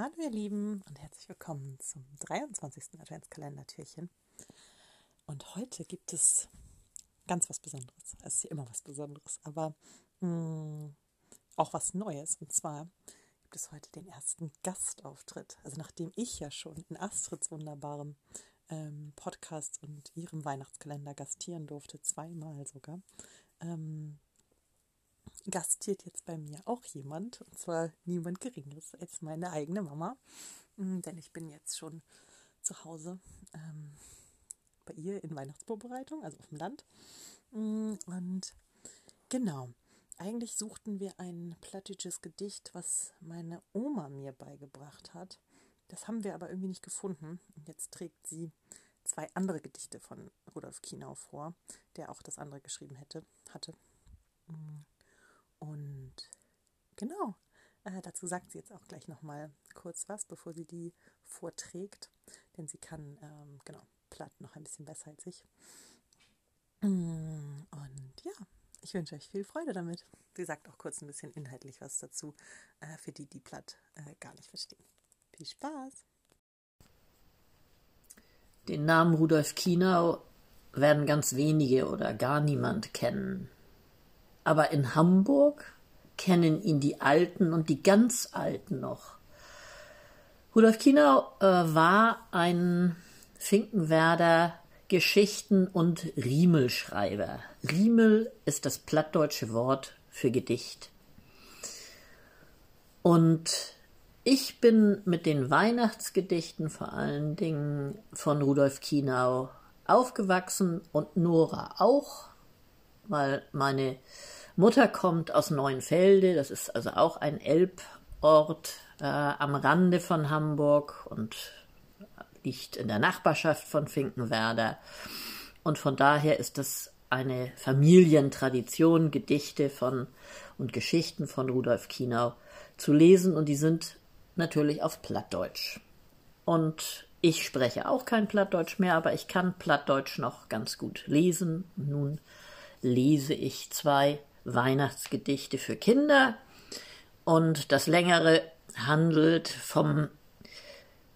Hallo ihr Lieben und herzlich willkommen zum 23. Adventskalender-Türchen. Und heute gibt es ganz was Besonderes. Es ist ja immer was Besonderes, aber mh, hm, auch was Neues. Und zwar gibt es heute den ersten Gastauftritt. Also nachdem ich ja schon in Astrids wunderbarem ähm, Podcast und ihrem Weihnachtskalender gastieren durfte, zweimal sogar, ähm, gastiert jetzt bei mir auch jemand, und zwar niemand Geringeres als meine eigene Mama, mm, denn ich bin jetzt schon zu Hause ähm, bei ihr in Weihnachtsvorbereitung, also auf dem Land. Mm, und genau, eigentlich suchten wir ein plattisches Gedicht, was meine Oma mir beigebracht hat. Das haben wir aber irgendwie nicht gefunden. Und jetzt trägt sie zwei andere Gedichte von Rudolf Kienau vor, der auch das andere geschrieben hätte, hatte. Genau, äh, dazu sagt sie jetzt auch gleich nochmal kurz was, bevor sie die vorträgt. Denn sie kann, ähm, genau, platt noch ein bisschen besser als ich. Mm, und ja, ich wünsche euch viel Freude damit. Sie sagt auch kurz ein bisschen inhaltlich was dazu, äh, für die, die platt äh, gar nicht verstehen. Viel Spaß! Den Namen Rudolf Kienau werden ganz wenige oder gar niemand kennen. Aber in Hamburg kennen ihn die Alten und die ganz Alten noch. Rudolf Kienau äh, war ein Finkenwerder Geschichten- und Riemelschreiber. Riemel ist das plattdeutsche Wort für Gedicht. Und ich bin mit den Weihnachtsgedichten vor allen Dingen von Rudolf Kienau aufgewachsen und Nora auch, weil meine Mutter kommt aus Neuenfelde, das ist also auch ein Elbort äh, am Rande von Hamburg und liegt in der Nachbarschaft von Finkenwerder. Und von daher ist das eine Familientradition, Gedichte von und Geschichten von Rudolf Kienau zu lesen und die sind natürlich auf Plattdeutsch. Und ich spreche auch kein Plattdeutsch mehr, aber ich kann Plattdeutsch noch ganz gut lesen. Nun lese ich zwei Weihnachtsgedichte für Kinder und das längere handelt vom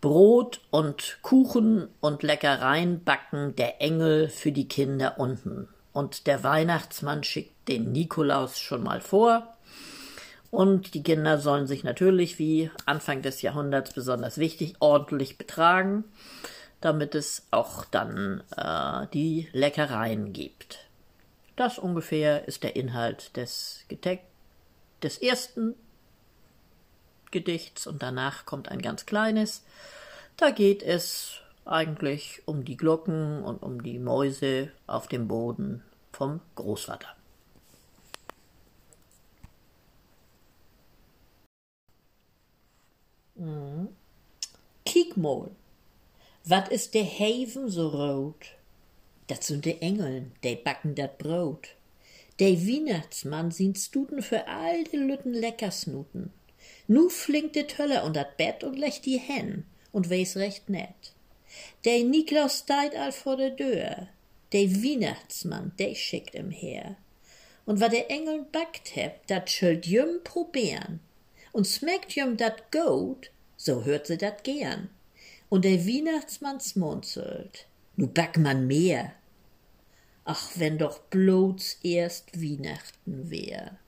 Brot und Kuchen und Leckereien backen der Engel für die Kinder unten. Und der Weihnachtsmann schickt den Nikolaus schon mal vor. Und die Kinder sollen sich natürlich, wie Anfang des Jahrhunderts besonders wichtig, ordentlich betragen, damit es auch dann äh, die Leckereien gibt. Das ungefähr ist der Inhalt des, des ersten Gedichts und danach kommt ein ganz kleines. Da geht es eigentlich um die Glocken und um die Mäuse auf dem Boden vom Großvater. Mhm. Kiek mal, wat ist der Haven so rot? Dat sind de Engeln, die backen dat Brot. De Weihnachtsmann sind Stuten für all die Lütten Leckersnuten. Nu flinkt de Töller und dat Bett und legt die hen und wees recht nett. De Niklaus steit all vor der Dör. De Weihnachtsmann, de schickt em her. Und wat de Engeln backt heb, dat schuld jüm probieren. Und smeckt jüm dat gut, so hört se dat gern. Und der Weihnachtsmann smunzelt. Nu back man mehr. Ach, wenn doch bloß erst Weihnachten wär.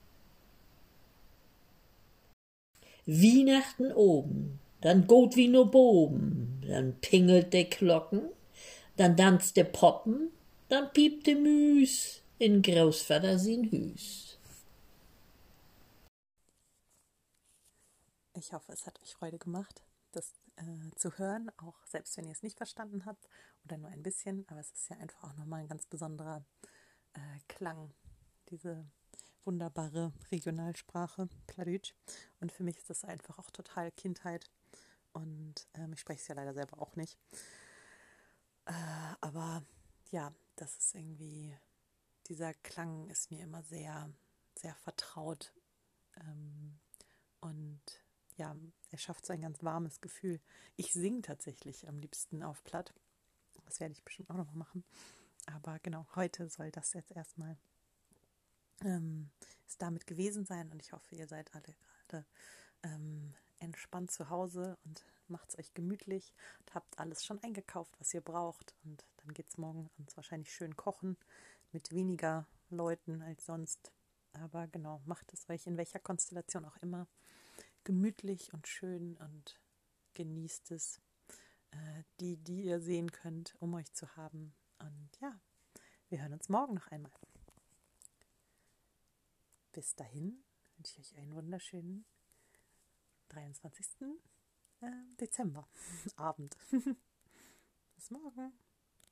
Weihnachten oben, dann gut wie no boben, dann pingelt de Glocken, dann danst de Poppen, dann piept de Müs in Großvater sin Hüs. Ich hoffe, es hat euch Freude gemacht, das äh, zu hören, auch selbst wenn ihr es nicht verstanden habt oder nur ein bisschen, aber es ist ja einfach auch nochmal ein ganz besonderer äh, Klang, diese wunderbare Regionalsprache, Plattdeutsch. Und für mich ist das einfach auch total Kindheit. Und ähm, ich spreche es ja leider selber auch nicht. Äh, aber ja, das ist irgendwie, dieser Klang ist mir immer sehr, sehr vertraut. Ähm, und ja, er schafft so ein ganz warmes Gefühl. Ich singe tatsächlich am liebsten auf Platt. Das werde ich bestimmt auch nochmal machen. Aber genau, heute soll das jetzt erstmal ähm, es damit gewesen sein und ich hoffe, ihr seid alle gerade ähm, entspannt zu Hause und macht es euch gemütlich und habt alles schon eingekauft, was ihr braucht. Und dann geht es morgen ans wahrscheinlich schön kochen mit weniger Leuten als sonst. Aber genau, macht es euch in welcher Konstellation auch immer gemütlich und schön und genießt es, äh, die, die ihr sehen könnt, um euch zu haben. Und ja, wir hören uns morgen noch einmal. Bis dahin wünsche ich euch einen wunderschönen 23. Äh, Dezember Abend. Bis morgen.